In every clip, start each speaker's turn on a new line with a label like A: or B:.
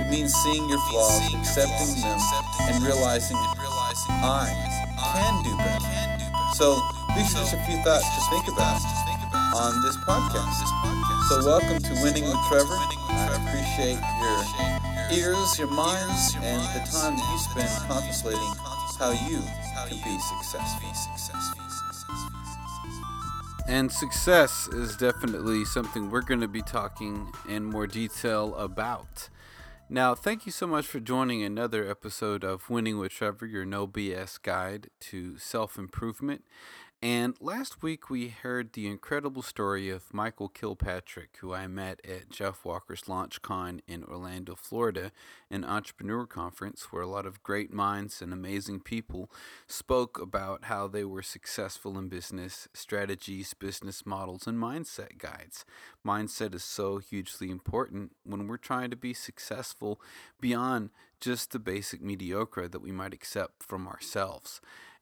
A: It means seeing your flaws, accepting them, and realizing I can do better. So these are just a few thoughts to think about on this podcast. So welcome to Winning with Trevor. I appreciate your ears, your minds, and the time that you spend contemplating how you can be successful.
B: And success is definitely something we're going to be talking in more detail about. Now, thank you so much for joining another episode of Winning with Trevor, your no BS guide to self improvement. And last week we heard the incredible story of Michael Kilpatrick, who I met at Jeff Walker's LaunchCon in Orlando, Florida, an entrepreneur conference where a lot of great minds and amazing people spoke about how they were successful in business, strategies, business models, and mindset guides. Mindset is so hugely important when we're trying to be successful beyond just the basic mediocre that we might accept from ourselves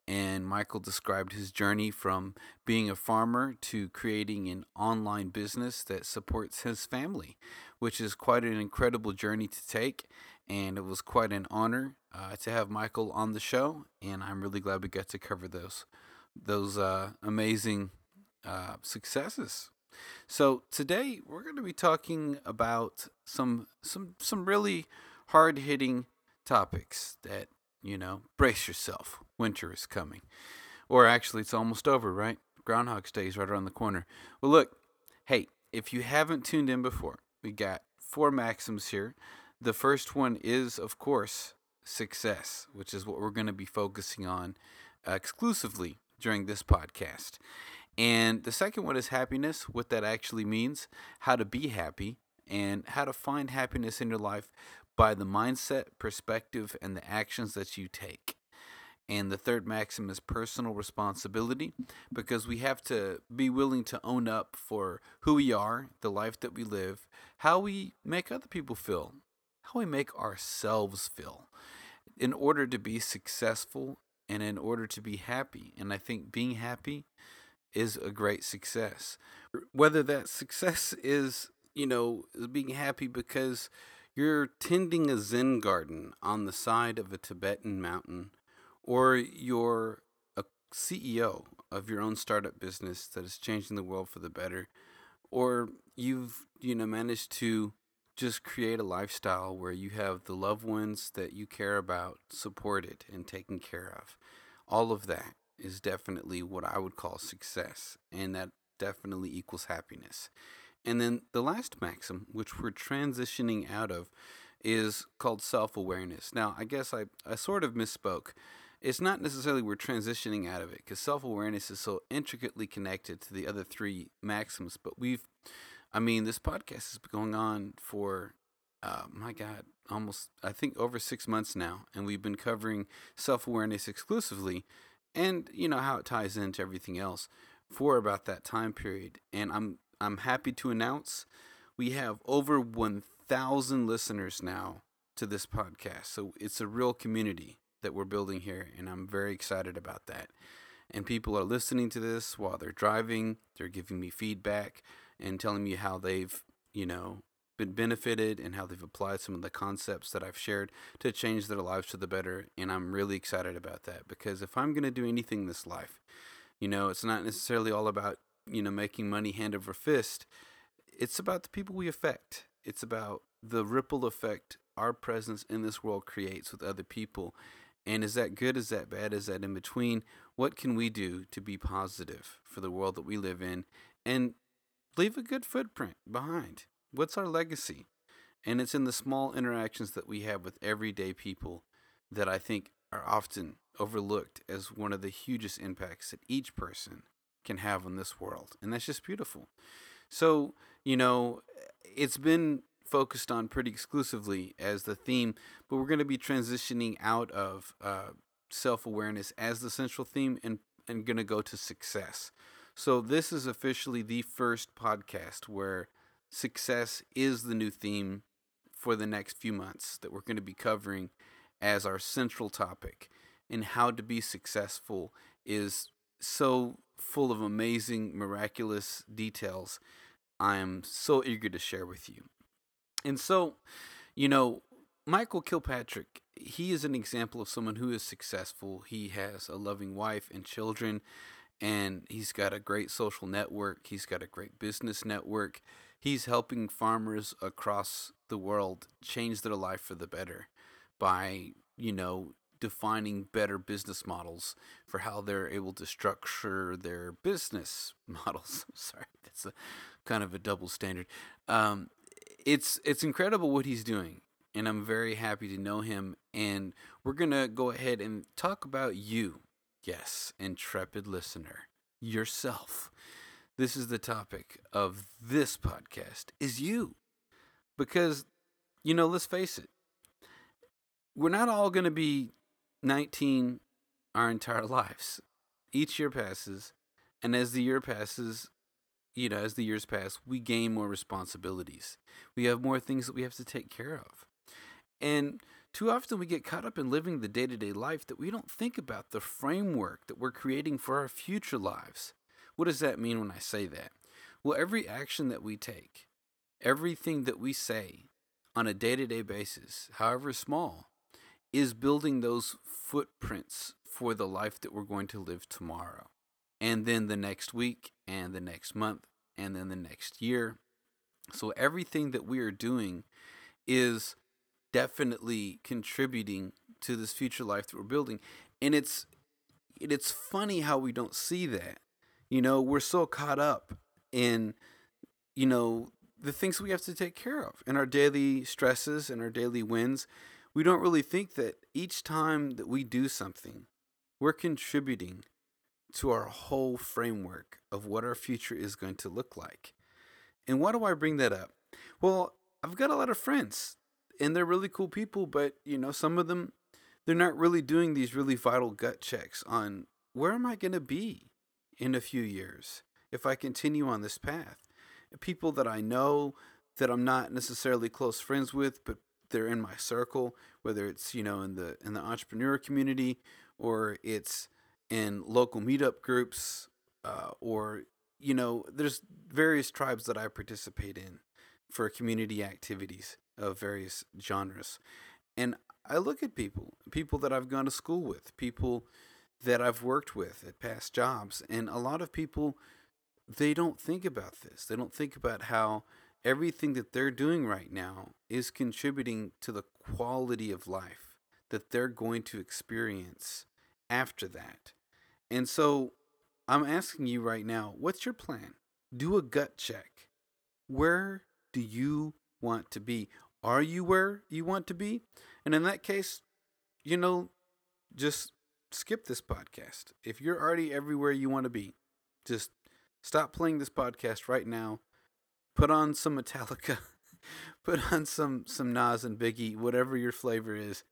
B: and Michael described his journey from being a farmer to creating an online business that supports his family, which is quite an incredible journey to take. And it was quite an honor uh, to have Michael on the show, and I'm really glad we got to cover those those uh, amazing uh, successes. So today we're going to be talking about some some some really hard hitting topics that you know brace yourself winter is coming. Or actually, it's almost over, right? Groundhog's Day is right around the corner. Well, look, hey, if you haven't tuned in before, we got four maxims here. The first one is, of course, success, which is what we're going to be focusing on exclusively during this podcast. And the second one is happiness, what that actually means, how to be happy, and how to find happiness in your life by the mindset, perspective, and the actions that you take. And the third maxim is personal responsibility because we have to be willing to own up for who we are, the life that we live, how we make other people feel, how we make ourselves feel in order to be successful and in order to be happy. And I think being happy is a great success. Whether that success is, you know, being happy because you're tending a Zen garden on the side of a Tibetan mountain or you're a CEO of your own startup business that is changing the world for the better, or you've you know managed to just create a lifestyle where you have the loved ones that you care about supported and taken care of. All of that is definitely what I would call success, and that definitely equals happiness. And then the last maxim, which we're transitioning out of, is called self awareness. Now, I guess I, I sort of misspoke it's not necessarily we're transitioning out of it because self awareness is so intricately connected to the other three maxims. But we've, I mean, this podcast has been going on for, uh, my God, almost, I think, over six months now. And we've been covering self awareness exclusively and, you know, how it ties into everything else for about that time period. And I'm, I'm happy to announce we have over 1,000 listeners now to this podcast. So it's a real community that we're building here, and I'm very excited about that. And people are listening to this while they're driving, they're giving me feedback and telling me how they've, you know, been benefited and how they've applied some of the concepts that I've shared to change their lives to the better. And I'm really excited about that because if I'm going to do anything in this life, you know, it's not necessarily all about, you know, making money hand over fist. It's about the people we affect. It's about the ripple effect our presence in this world creates with other people and is that good? Is that bad? Is that in between? What can we do to be positive for the world that we live in and leave a good footprint behind? What's our legacy? And it's in the small interactions that we have with everyday people that I think are often overlooked as one of the hugest impacts that each person can have on this world. And that's just beautiful. So, you know, it's been focused on pretty exclusively as the theme, but we're going to be transitioning out of uh, self awareness as the central theme and, and going to go to success. So, this is officially the first podcast where success is the new theme for the next few months that we're going to be covering as our central topic. And how to be successful is so full of amazing, miraculous details. I am so eager to share with you. And so, you know, Michael Kilpatrick, he is an example of someone who is successful. He has a loving wife and children, and he's got a great social network. He's got a great business network. He's helping farmers across the world change their life for the better by, you know, defining better business models for how they're able to structure their business models. Sorry, that's a kind of a double standard. Um, it's it's incredible what he's doing, and I'm very happy to know him. And we're gonna go ahead and talk about you, yes, intrepid listener, yourself. This is the topic of this podcast: is you, because you know, let's face it, we're not all gonna be 19 our entire lives. Each year passes, and as the year passes, you know, as the years pass, we gain more responsibilities. We have more things that we have to take care of. And too often we get caught up in living the day to day life that we don't think about the framework that we're creating for our future lives. What does that mean when I say that? Well, every action that we take, everything that we say on a day to day basis, however small, is building those footprints for the life that we're going to live tomorrow. And then the next week, and the next month, and then the next year. So everything that we are doing is definitely contributing to this future life that we're building. And it's it's funny how we don't see that. You know, we're so caught up in you know the things we have to take care of and our daily stresses and our daily wins we don't really think that each time that we do something, we're contributing to our whole framework of what our future is going to look like. And why do I bring that up? Well, I've got a lot of friends and they're really cool people, but you know, some of them they're not really doing these really vital gut checks on where am I going to be in a few years if I continue on this path. People that I know that I'm not necessarily close friends with, but they're in my circle, whether it's you know in the in the entrepreneur community or it's in local meetup groups uh, or you know there's various tribes that I participate in for community activities of various genres, and I look at people, people that I've gone to school with, people that I've worked with at past jobs, and a lot of people they don't think about this. They don't think about how everything that they're doing right now is contributing to the quality of life that they're going to experience after that. And so I'm asking you right now, what's your plan? Do a gut check. Where do you want to be? Are you where you want to be? And in that case, you know, just skip this podcast. If you're already everywhere you want to be, just stop playing this podcast right now put on some Metallica, put on some some Nas and Biggie, whatever your flavor is,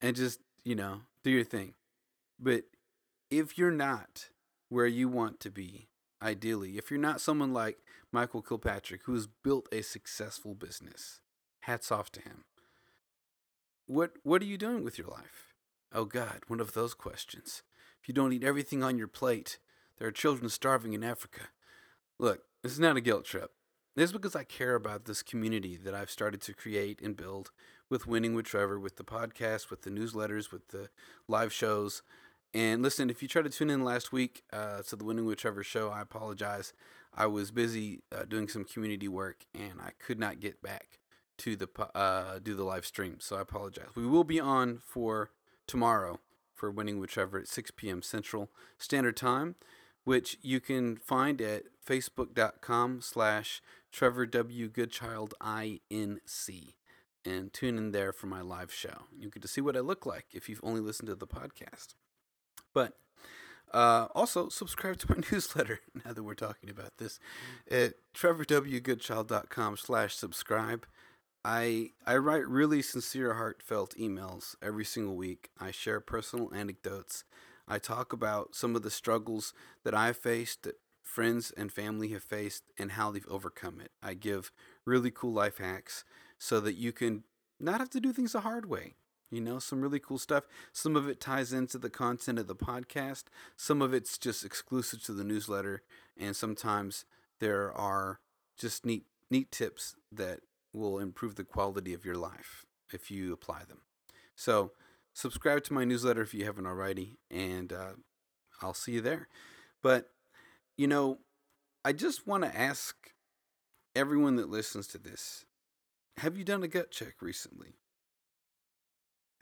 B: and just you know do your thing. But if you're not where you want to be, ideally, if you're not someone like Michael Kilpatrick who's built a successful business, hats off to him. What what are you doing with your life? Oh God, one of those questions. If you don't eat everything on your plate, there are children starving in Africa. Look, this is not a guilt trip. This is because I care about this community that I've started to create and build with Winning with Trevor, with the podcast, with the newsletters, with the live shows. And listen, if you tried to tune in last week uh, to the Winning with Trevor show, I apologize. I was busy uh, doing some community work and I could not get back to the uh, do the live stream, so I apologize. We will be on for tomorrow for Winning with Trevor at 6 p.m. Central Standard Time which you can find at facebook.com slash Trevor W. Goodchild INC. And tune in there for my live show. You get to see what I look like if you've only listened to the podcast. But uh, also, subscribe to my newsletter now that we're talking about this at trevorwgoodchild.com slash subscribe. I, I write really sincere, heartfelt emails every single week. I share personal anecdotes I talk about some of the struggles that I've faced, that friends and family have faced, and how they've overcome it. I give really cool life hacks so that you can not have to do things the hard way. You know, some really cool stuff. Some of it ties into the content of the podcast, some of it's just exclusive to the newsletter, and sometimes there are just neat neat tips that will improve the quality of your life. if you apply them. So, subscribe to my newsletter if you haven't already, and uh, I'll see you there. But, you know, I just want to ask everyone that listens to this have you done a gut check recently?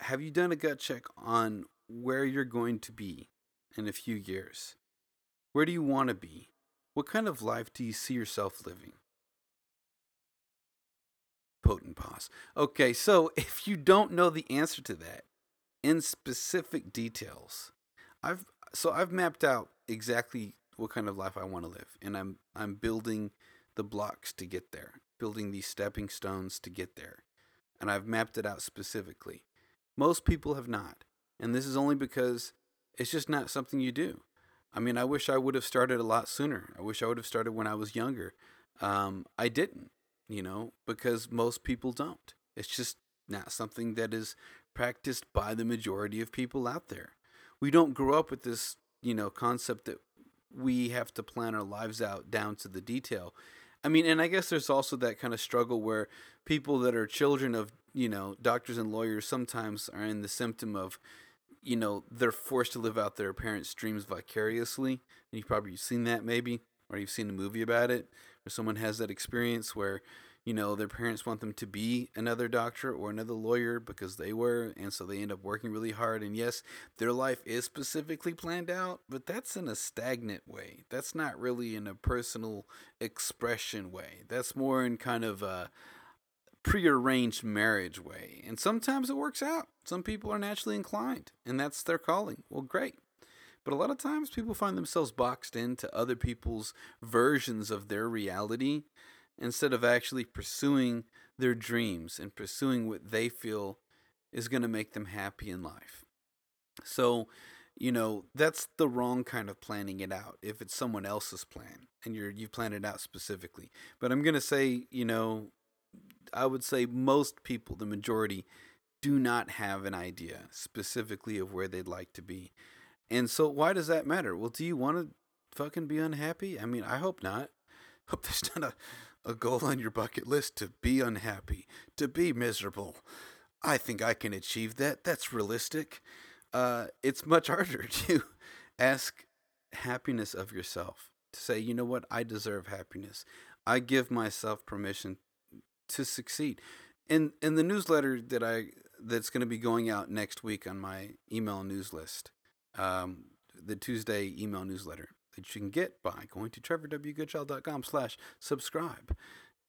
B: Have you done a gut check on where you're going to be in a few years? Where do you want to be? What kind of life do you see yourself living? Potent pause. Okay, so if you don't know the answer to that in specific details, I've so I've mapped out exactly what kind of life I want to live, and I'm I'm building the blocks to get there, building these stepping stones to get there, and I've mapped it out specifically. Most people have not, and this is only because it's just not something you do. I mean, I wish I would have started a lot sooner. I wish I would have started when I was younger. Um, I didn't, you know, because most people don't. It's just not something that is practiced by the majority of people out there. We don't grow up with this, you know, concept that we have to plan our lives out down to the detail. I mean, and I guess there's also that kind of struggle where people that are children of, you know, doctors and lawyers sometimes are in the symptom of, you know, they're forced to live out their parents' dreams vicariously. And you've probably seen that maybe, or you've seen a movie about it, where someone has that experience where, you know, their parents want them to be another doctor or another lawyer because they were, and so they end up working really hard. And yes, their life is specifically planned out, but that's in a stagnant way. That's not really in a personal expression way. That's more in kind of a prearranged marriage way. And sometimes it works out. Some people are naturally inclined, and that's their calling. Well, great. But a lot of times people find themselves boxed into other people's versions of their reality instead of actually pursuing their dreams and pursuing what they feel is going to make them happy in life. So, you know, that's the wrong kind of planning it out if it's someone else's plan and you're you plan it out specifically. But I'm going to say, you know, I would say most people, the majority, do not have an idea specifically of where they'd like to be. And so why does that matter? Well, do you want to fucking be unhappy? I mean, I hope not. Hope there's not a a goal on your bucket list to be unhappy, to be miserable. I think I can achieve that. That's realistic. Uh, it's much harder to ask happiness of yourself, to say, you know what, I deserve happiness. I give myself permission to succeed. In in the newsletter that I that's going to be going out next week on my email news list, um, the Tuesday email newsletter that you can get by going to trevorwgoodchild.com slash subscribe.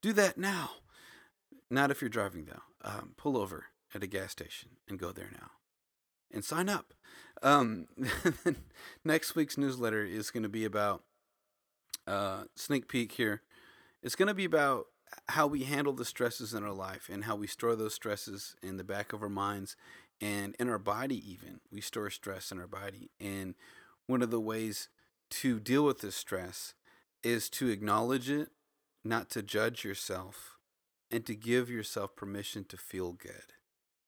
B: Do that now. Not if you're driving, though. Um, pull over at a gas station and go there now and sign up. Um, next week's newsletter is going to be about uh, sneak peek here. It's going to be about how we handle the stresses in our life and how we store those stresses in the back of our minds and in our body even we store stress in our body and one of the ways to deal with this stress is to acknowledge it, not to judge yourself, and to give yourself permission to feel good.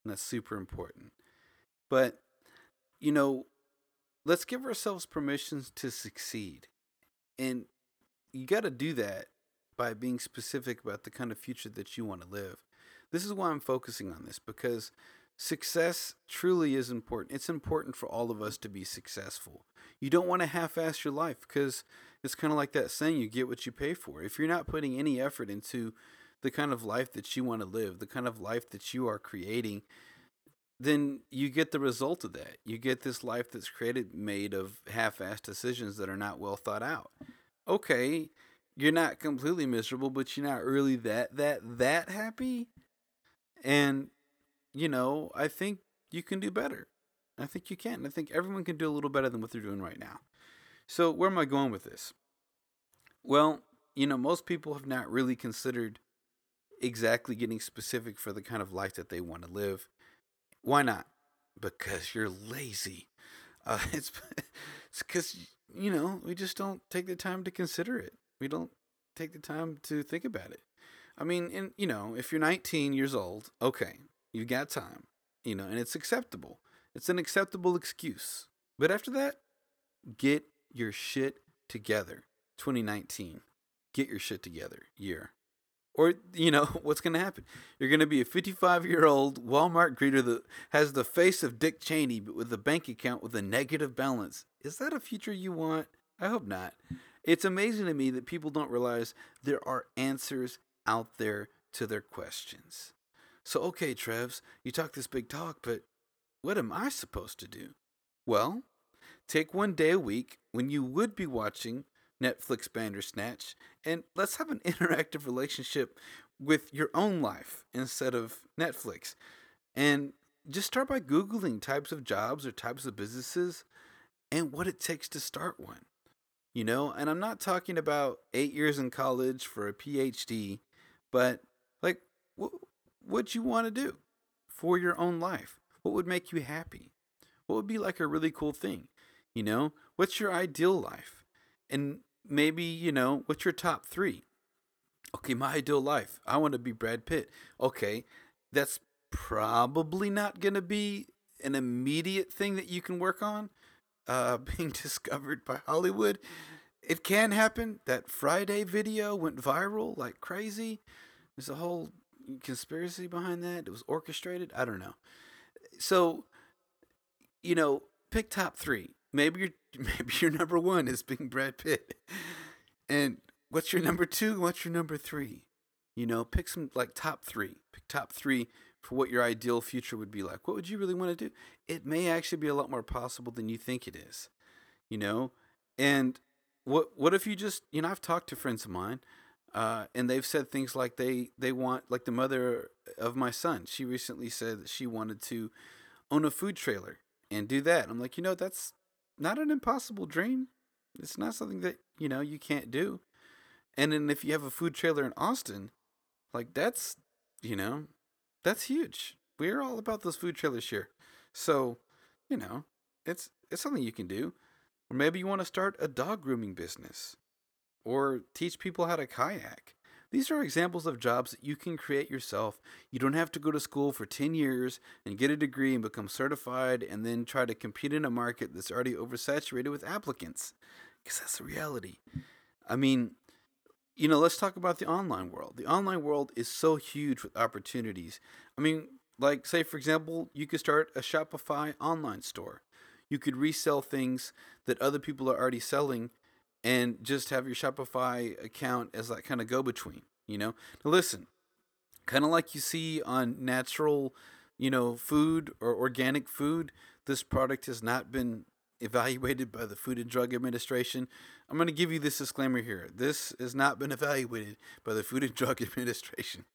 B: And that's super important. But, you know, let's give ourselves permissions to succeed. And you got to do that by being specific about the kind of future that you want to live. This is why I'm focusing on this because success truly is important. It's important for all of us to be successful. You don't want to half ass your life because it's kind of like that saying you get what you pay for. If you're not putting any effort into the kind of life that you want to live, the kind of life that you are creating, then you get the result of that. You get this life that's created made of half assed decisions that are not well thought out. Okay, you're not completely miserable, but you're not really that that that happy. And you know, I think you can do better. I think you can. I think everyone can do a little better than what they're doing right now. So, where am I going with this? Well, you know, most people have not really considered exactly getting specific for the kind of life that they want to live. Why not? Because you're lazy. Uh, it's it's because you know we just don't take the time to consider it. We don't take the time to think about it. I mean, and you know, if you're 19 years old, okay, You've got time, you know, and it's acceptable. It's an acceptable excuse. But after that, get your shit together. 2019. Get your shit together year. Or, you know, what's going to happen? You're going to be a 55 year old Walmart greeter that has the face of Dick Cheney, but with a bank account with a negative balance. Is that a future you want? I hope not. It's amazing to me that people don't realize there are answers out there to their questions. So, okay, Trevs, you talk this big talk, but what am I supposed to do? Well, take one day a week when you would be watching Netflix Bandersnatch, and let's have an interactive relationship with your own life instead of Netflix. And just start by Googling types of jobs or types of businesses and what it takes to start one. You know, and I'm not talking about eight years in college for a PhD, but like what what you want to do for your own life. What would make you happy? What would be like a really cool thing? You know, what's your ideal life? And maybe, you know, what's your top three? Okay, my ideal life. I want to be Brad Pitt. Okay, that's probably not going to be an immediate thing that you can work on. Uh, being discovered by Hollywood. It can happen. That Friday video went viral like crazy. There's a whole conspiracy behind that. It was orchestrated. I don't know. So, you know, pick top three. Maybe your maybe your number one is being Brad Pitt. And what's your number two? What's your number three? You know, pick some like top three. Pick top three for what your ideal future would be like. What would you really want to do? It may actually be a lot more possible than you think it is. You know? And what what if you just you know, I've talked to friends of mine, uh, and they've said things like they they want like the mother of my son. She recently said that she wanted to own a food trailer and do that. I'm like, you know, that's not an impossible dream. It's not something that, you know, you can't do. And then if you have a food trailer in Austin, like that's, you know, that's huge. We're all about those food trailers here. So, you know, it's it's something you can do. Or maybe you want to start a dog grooming business or teach people how to kayak. These are examples of jobs that you can create yourself. You don't have to go to school for 10 years and get a degree and become certified and then try to compete in a market that's already oversaturated with applicants. Because that's the reality. I mean, you know, let's talk about the online world. The online world is so huge with opportunities. I mean, like, say, for example, you could start a Shopify online store. You could resell things that other people are already selling and just have your Shopify account as that kind of go between, you know? Now, listen, kind of like you see on natural, you know, food or organic food, this product has not been evaluated by the Food and Drug Administration. I'm going to give you this disclaimer here. This has not been evaluated by the Food and Drug Administration.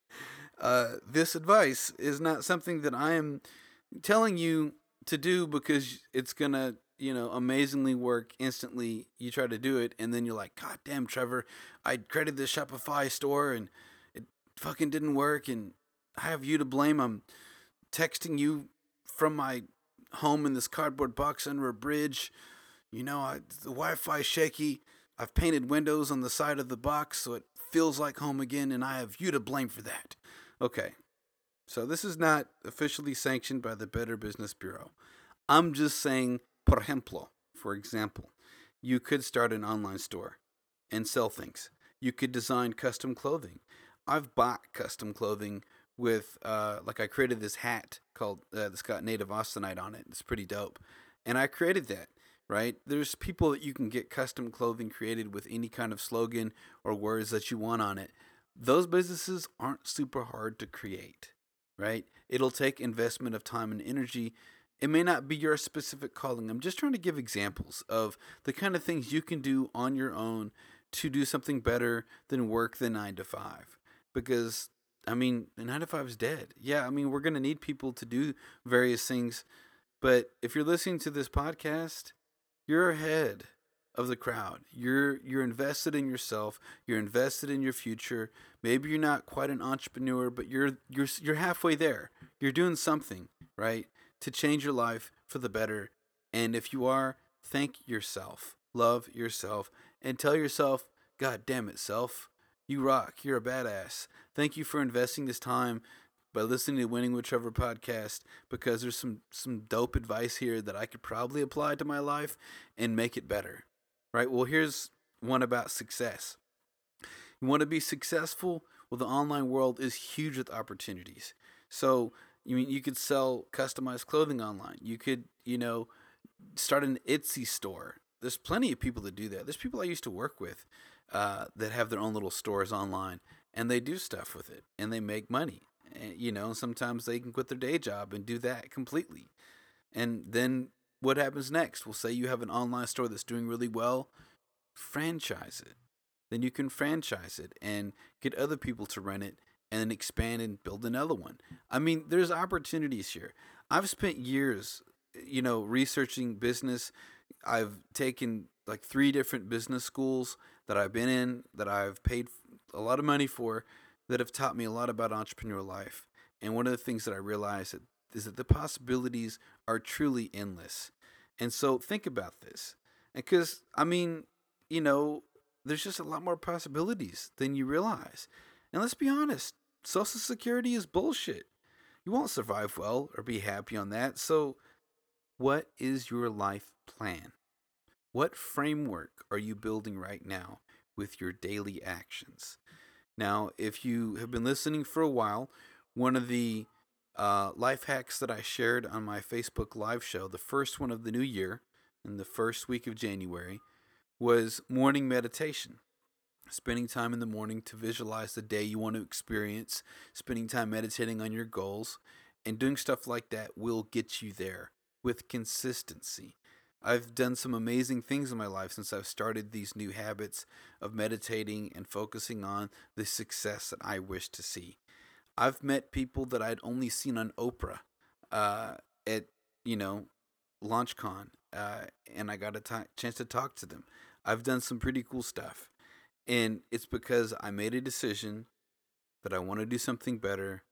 B: Uh, this advice is not something that I am telling you to do because it's going to you know, amazingly work instantly. You try to do it, and then you're like, God damn, Trevor, I created this Shopify store and it fucking didn't work, and I have you to blame. I'm texting you from my home in this cardboard box under a bridge. You know, I, the Wi Fi shaky. I've painted windows on the side of the box so it feels like home again, and I have you to blame for that. Okay, so this is not officially sanctioned by the Better Business Bureau. I'm just saying Por ejemplo, for example, you could start an online store and sell things. You could design custom clothing. I've bought custom clothing with, uh, like, I created this hat called uh, that's got Native Austinite on it. It's pretty dope, and I created that. Right? There's people that you can get custom clothing created with any kind of slogan or words that you want on it. Those businesses aren't super hard to create, right? It'll take investment of time and energy it may not be your specific calling. I'm just trying to give examples of the kind of things you can do on your own to do something better than work the nine to five. Because, I mean, the nine to five is dead. Yeah, I mean, we're going to need people to do various things. But if you're listening to this podcast, you're ahead of the crowd. You're you're invested in yourself. You're invested in your future. Maybe you're not quite an entrepreneur, but you're you're you're halfway there. You're doing something, right? To change your life for the better. And if you are, thank yourself, love yourself, and tell yourself, God damn it, self, you rock. You're a badass. Thank you for investing this time by listening to Winning with Trevor podcast because there's some some dope advice here that I could probably apply to my life and make it better. Right? Well, here's one about success. You want to be successful? Well, the online world is huge with opportunities. So, you mean you could sell customized clothing online. You could, you know, start an Etsy store. There's plenty of people that do that. There's people I used to work with uh, that have their own little stores online and they do stuff with it and they make money. And, you know, sometimes they can quit their day job and do that completely. And then what happens next? We'll say you have an online store that's doing really well, franchise it. Then you can franchise it and get other people to run it and then expand and build another one. I mean, there's opportunities here. I've spent years, you know, researching business. I've taken like three different business schools that I've been in that I've paid a lot of money for that have taught me a lot about entrepreneurial life. And one of the things that I realized is that the possibilities are truly endless. And so think about this. Because, I mean, you know, there's just a lot more possibilities than you realize. And let's be honest, Social Security is bullshit. You won't survive well or be happy on that. So, what is your life plan? What framework are you building right now with your daily actions? Now, if you have been listening for a while, one of the uh, life hacks that I shared on my Facebook live show, the first one of the new year, in the first week of January, was morning meditation. Spending time in the morning to visualize the day you want to experience, spending time meditating on your goals, and doing stuff like that will get you there with consistency. I've done some amazing things in my life since I've started these new habits of meditating and focusing on the success that I wish to see. I've met people that I'd only seen on Oprah uh, at, you know, LaunchCon, uh, and I got a t- chance to talk to them. I've done some pretty cool stuff. And it's because I made a decision that I want to do something better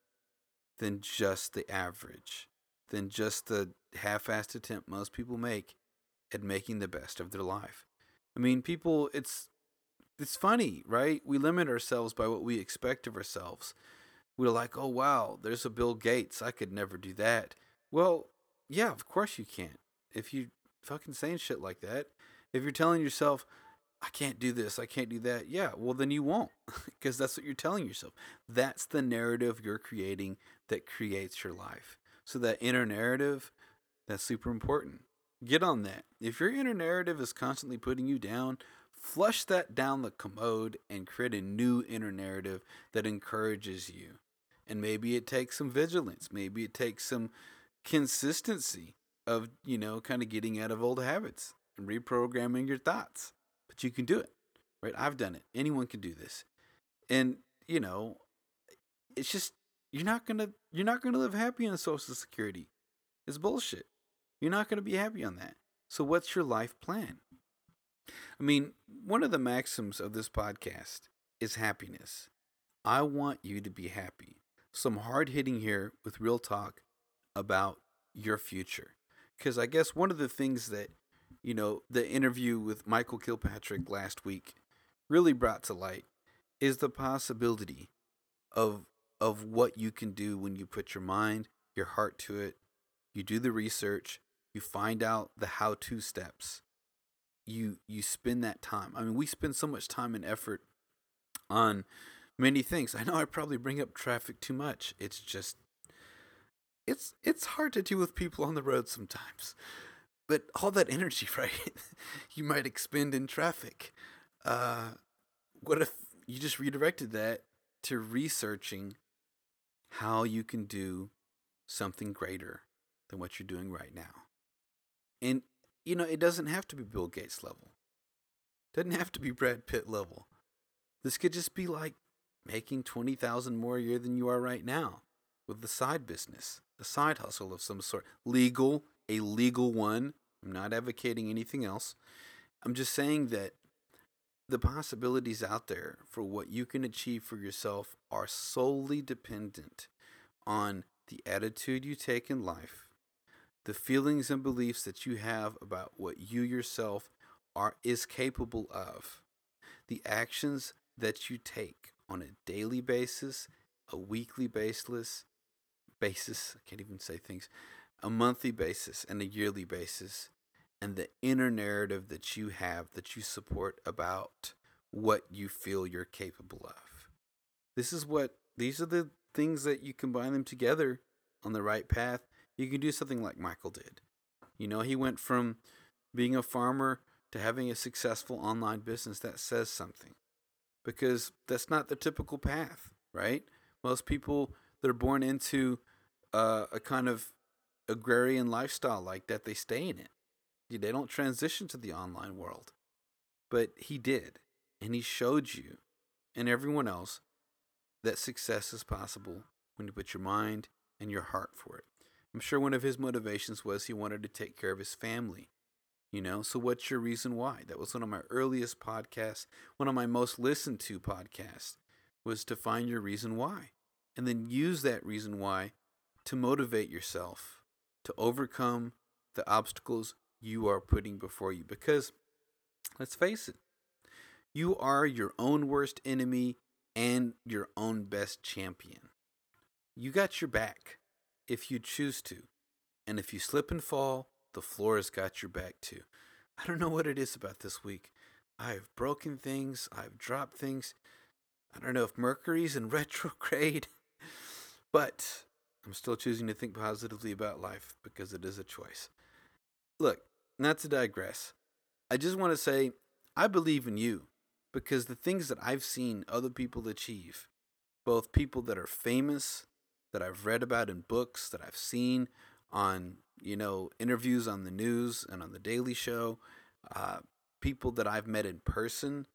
B: than just the average, than just the half assed attempt most people make at making the best of their life. I mean, people, it's it's funny, right? We limit ourselves by what we expect of ourselves. We're like, oh wow, there's a Bill Gates. I could never do that. Well, yeah, of course you can't. If you fucking saying shit like that, if you're telling yourself, I can't do this, I can't do that, yeah, well then you won't, because that's what you're telling yourself. That's the narrative you're creating that creates your life. So that inner narrative, that's super important. Get on that. If your inner narrative is constantly putting you down, flush that down the commode and create a new inner narrative that encourages you. And maybe it takes some vigilance, maybe it takes some consistency of, you know, kind of getting out of old habits and reprogramming your thoughts. But you can do it, right? I've done it. Anyone can do this. And, you know, it's just you're not going to you're not going to live happy on social security. It's bullshit. You're not going to be happy on that. So, what's your life plan? I mean, one of the maxims of this podcast is happiness. I want you to be happy. Some hard hitting here with real talk about your future. Because I guess one of the things that, you know, the interview with Michael Kilpatrick last week really brought to light is the possibility of of what you can do when you put your mind, your heart to it, you do the research, you find out the how-to steps. You you spend that time. I mean we spend so much time and effort on many things. I know i probably bring up traffic too much. It's just it's it's hard to deal with people on the road sometimes but all that energy right you might expend in traffic uh what if you just redirected that to researching how you can do something greater than what you're doing right now and, you know, it doesn't have to be Bill Gates level. Doesn't have to be Brad Pitt level. This could just be like making 20,000 more a year than you are right now with the side business, a side hustle of some sort. Legal, a legal one. I'm not advocating anything else. I'm just saying that the possibilities out there for what you can achieve for yourself are solely dependent on the attitude you take in life the feelings and beliefs that you have about what you yourself are is capable of, the actions that you take on a daily basis, a weekly basis, basis, I can't even say things, a monthly basis and a yearly basis, and the inner narrative that you have that you support about what you feel you're capable of. This is what these are the things that you combine them together on the right path. You can do something like Michael did. You know, he went from being a farmer to having a successful online business. That says something because that's not the typical path, right? Most people that are born into uh, a kind of agrarian lifestyle like that, they stay in it. They don't transition to the online world. But he did. And he showed you and everyone else that success is possible when you put your mind and your heart for it. I'm sure one of his motivations was he wanted to take care of his family. You know, so what's your reason why? That was one of my earliest podcasts, one of my most listened to podcasts, was to find your reason why. And then use that reason why to motivate yourself to overcome the obstacles you are putting before you. Because let's face it, you are your own worst enemy and your own best champion. You got your back if you choose to. And if you slip and fall, the floor has got your back too. I don't know what it is about this week. I've broken things, I've dropped things. I don't know if Mercury's in retrograde, but I'm still choosing to think positively about life because it is a choice. Look, not to digress, I just want to say I believe in you because the things that I've seen other people achieve, both people that are famous, that I've read about in books, that I've seen on, you know, interviews on the news and on the Daily Show, uh, people that I've met in person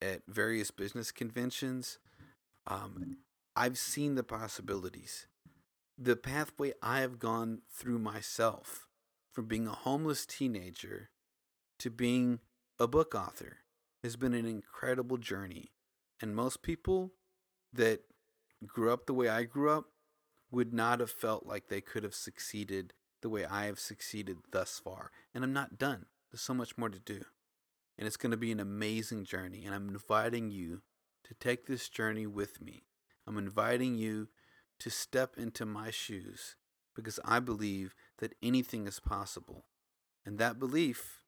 B: at various business conventions, um, I've seen the possibilities. The pathway I have gone through myself from being a homeless teenager to being a book author has been an incredible journey. And most people that grew up the way I grew up would not have felt like they could have succeeded the way I have succeeded thus far. And I'm not done. There's so much more to do. And it's going to be an amazing journey. And I'm inviting you to take this journey with me. I'm inviting you to step into my shoes because I believe that anything is possible. And that belief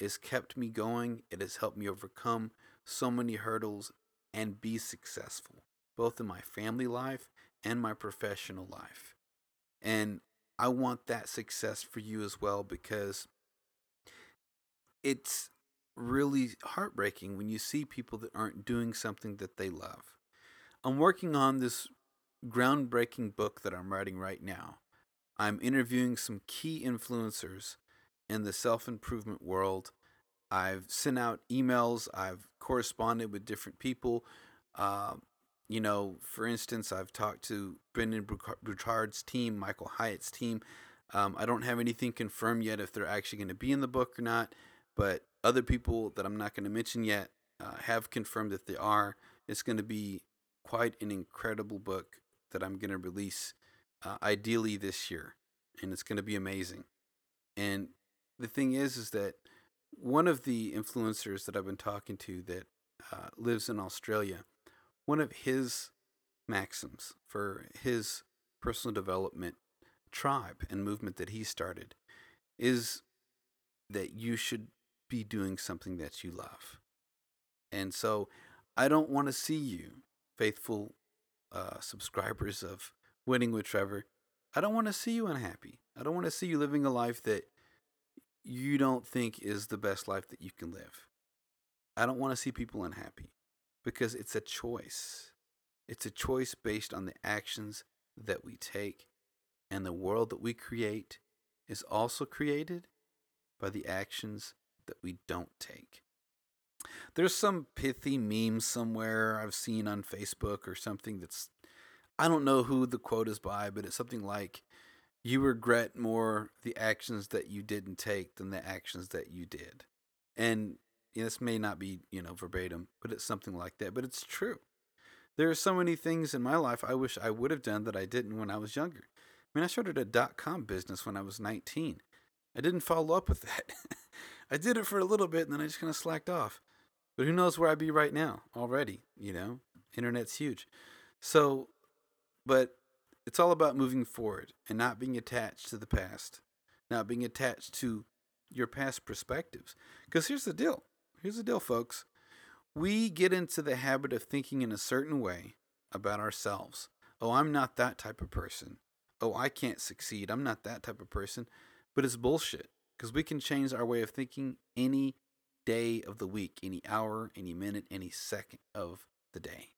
B: has kept me going. It has helped me overcome so many hurdles and be successful, both in my family life and my professional life. And I want that success for you as well because it's really heartbreaking when you see people that aren't doing something that they love. I'm working on this groundbreaking book that I'm writing right now. I'm interviewing some key influencers in the self improvement world. I've sent out emails, I've corresponded with different people. Uh, you know, for instance, I've talked to Brendon Burchard's team, Michael Hyatt's team. Um, I don't have anything confirmed yet if they're actually going to be in the book or not, but other people that I'm not going to mention yet uh, have confirmed that they are. It's going to be quite an incredible book that I'm going to release uh, ideally this year, and it's going to be amazing. And the thing is, is that one of the influencers that I've been talking to that uh, lives in Australia, one of his maxims for his personal development tribe and movement that he started is that you should be doing something that you love. And so I don't want to see you, faithful uh, subscribers of Winning with Trevor, I don't want to see you unhappy. I don't want to see you living a life that you don't think is the best life that you can live. I don't want to see people unhappy because it's a choice. It's a choice based on the actions that we take, and the world that we create is also created by the actions that we don't take. There's some pithy meme somewhere I've seen on Facebook or something that's, I don't know who the quote is by, but it's something like, you regret more the actions that you didn't take than the actions that you did. And this may not be, you know, verbatim, but it's something like that. But it's true. There are so many things in my life I wish I would have done that I didn't when I was younger. I mean, I started a dot com business when I was 19. I didn't follow up with that. I did it for a little bit and then I just kind of slacked off. But who knows where I'd be right now already, you know? Internet's huge. So, but it's all about moving forward and not being attached to the past, not being attached to your past perspectives. Because here's the deal here's the deal, folks. We get into the habit of thinking in a certain way about ourselves. Oh, I'm not that type of person. Oh, I can't succeed. I'm not that type of person. But it's bullshit because we can change our way of thinking any day of the week, any hour, any minute, any second of the day.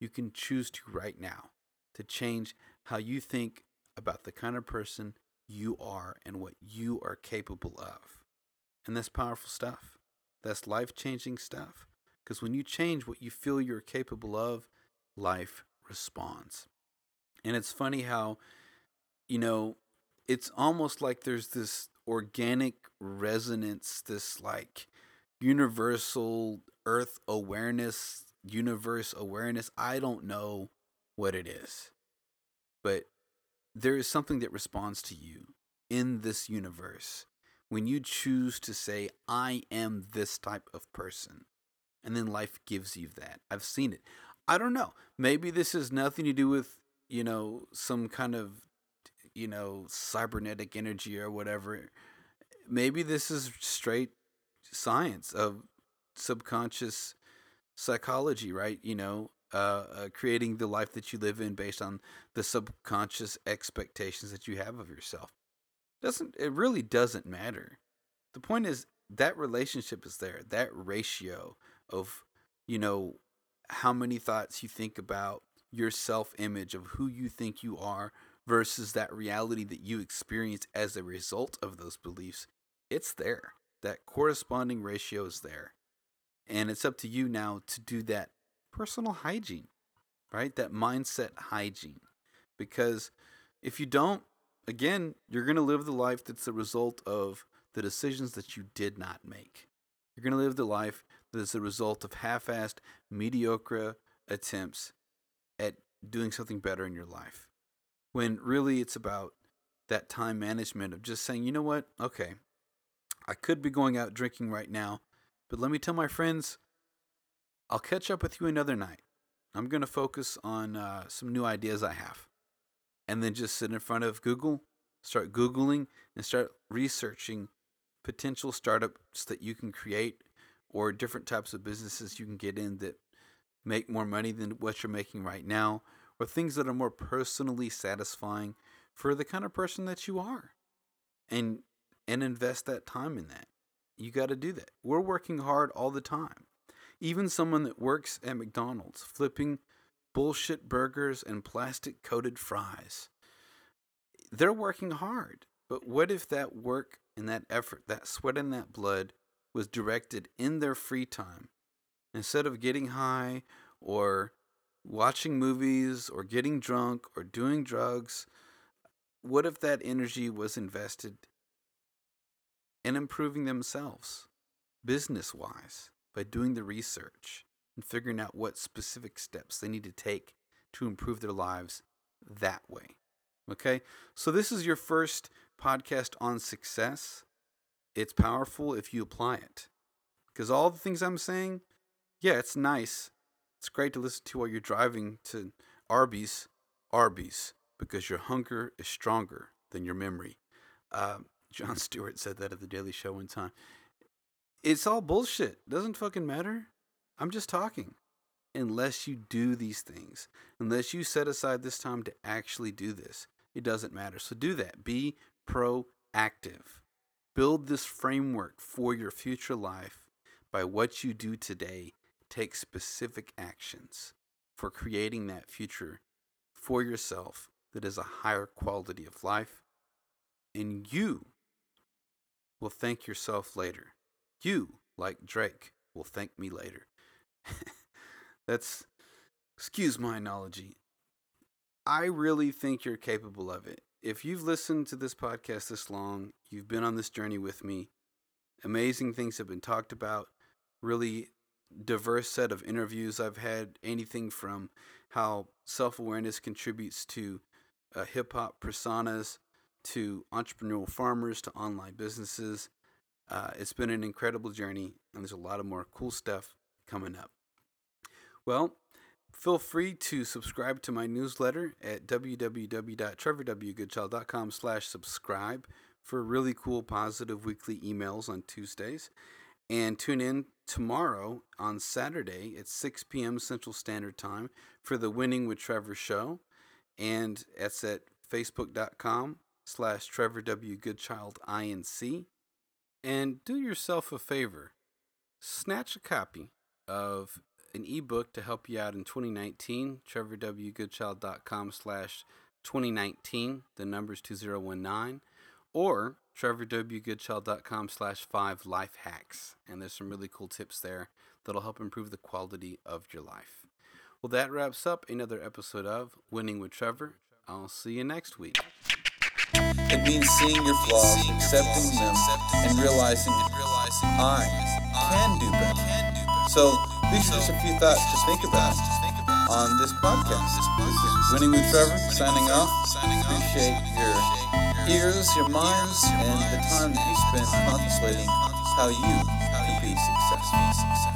B: You can choose to right now to change how you think about the kind of person you are and what you are capable of. And that's powerful stuff. That's life changing stuff. Because when you change what you feel you're capable of, life responds. And it's funny how, you know, it's almost like there's this organic resonance, this like universal earth awareness, universe awareness. I don't know what it is, but there is something that responds to you in this universe when you choose to say, I am this type of person. And then life gives you that. I've seen it. I don't know. Maybe this has nothing to do with, you know, some kind of, you know, cybernetic energy or whatever. Maybe this is straight science of subconscious psychology, right? You know, uh, uh, creating the life that you live in based on the subconscious expectations that you have of yourself. Doesn't it really doesn't matter? The point is that relationship is there. That ratio of you know how many thoughts you think about your self image of who you think you are versus that reality that you experience as a result of those beliefs. It's there. That corresponding ratio is there. And it's up to you now to do that personal hygiene, right? That mindset hygiene. Because if you don't, again, you're going to live the life that's the result of the decisions that you did not make. You're going to live the life that is the result of half assed, mediocre attempts at doing something better in your life. When really it's about that time management of just saying, you know what? Okay, I could be going out drinking right now, but let me tell my friends, I'll catch up with you another night. I'm going to focus on uh, some new ideas I have. And then just sit in front of Google, start Googling, and start researching potential startups that you can create or different types of businesses you can get in that make more money than what you're making right now, or things that are more personally satisfying for the kind of person that you are. And and invest that time in that. You got to do that. We're working hard all the time. Even someone that works at McDonald's flipping bullshit burgers and plastic coated fries. They're working hard. But what if that work and that effort, that sweat and that blood was directed in their free time instead of getting high or watching movies or getting drunk or doing drugs? What if that energy was invested and improving themselves business wise by doing the research and figuring out what specific steps they need to take to improve their lives that way. Okay, so this is your first podcast on success. It's powerful if you apply it. Because all the things I'm saying, yeah, it's nice. It's great to listen to while you're driving to Arby's. Arby's, because your hunger is stronger than your memory. Um, Jon Stewart said that at the Daily Show one time. It's all bullshit. Doesn't fucking matter. I'm just talking. Unless you do these things, unless you set aside this time to actually do this, it doesn't matter. So do that. Be proactive. Build this framework for your future life by what you do today. Take specific actions for creating that future for yourself that is a higher quality of life. And you will thank yourself later. You, like Drake, will thank me later. That's, excuse my analogy. I really think you're capable of it. If you've listened to this podcast this long, you've been on this journey with me. Amazing things have been talked about. Really diverse set of interviews I've had. Anything from how self awareness contributes to uh, hip hop personas to entrepreneurial farmers to online businesses. Uh, it's been an incredible journey, and there's a lot of more cool stuff coming up. Well, feel free to subscribe to my newsletter at www.trevorwgoodchild.com slash subscribe for really cool positive weekly emails on Tuesdays. And tune in tomorrow on Saturday at 6 p.m. Central Standard Time for the Winning with Trevor show. And that's at facebook.com slash Trevor W. Goodchild INC. And do yourself a favor. Snatch a copy of an ebook to help you out in 2019. TrevorWGoodchild.com slash 2019. The number's 2019. Or TrevorWGoodchild.com slash 5 life hacks. And there's some really cool tips there that'll help improve the quality of your life. Well, that wraps up another episode of Winning with Trevor. I'll see you next week.
A: It means seeing your flaws, accepting them, and realizing I can do better. So these are just a few thoughts to think about on this podcast. This is Winning with Trevor signing off. Appreciate your ears, your minds, and the time that you spend contemplating how you can be successful.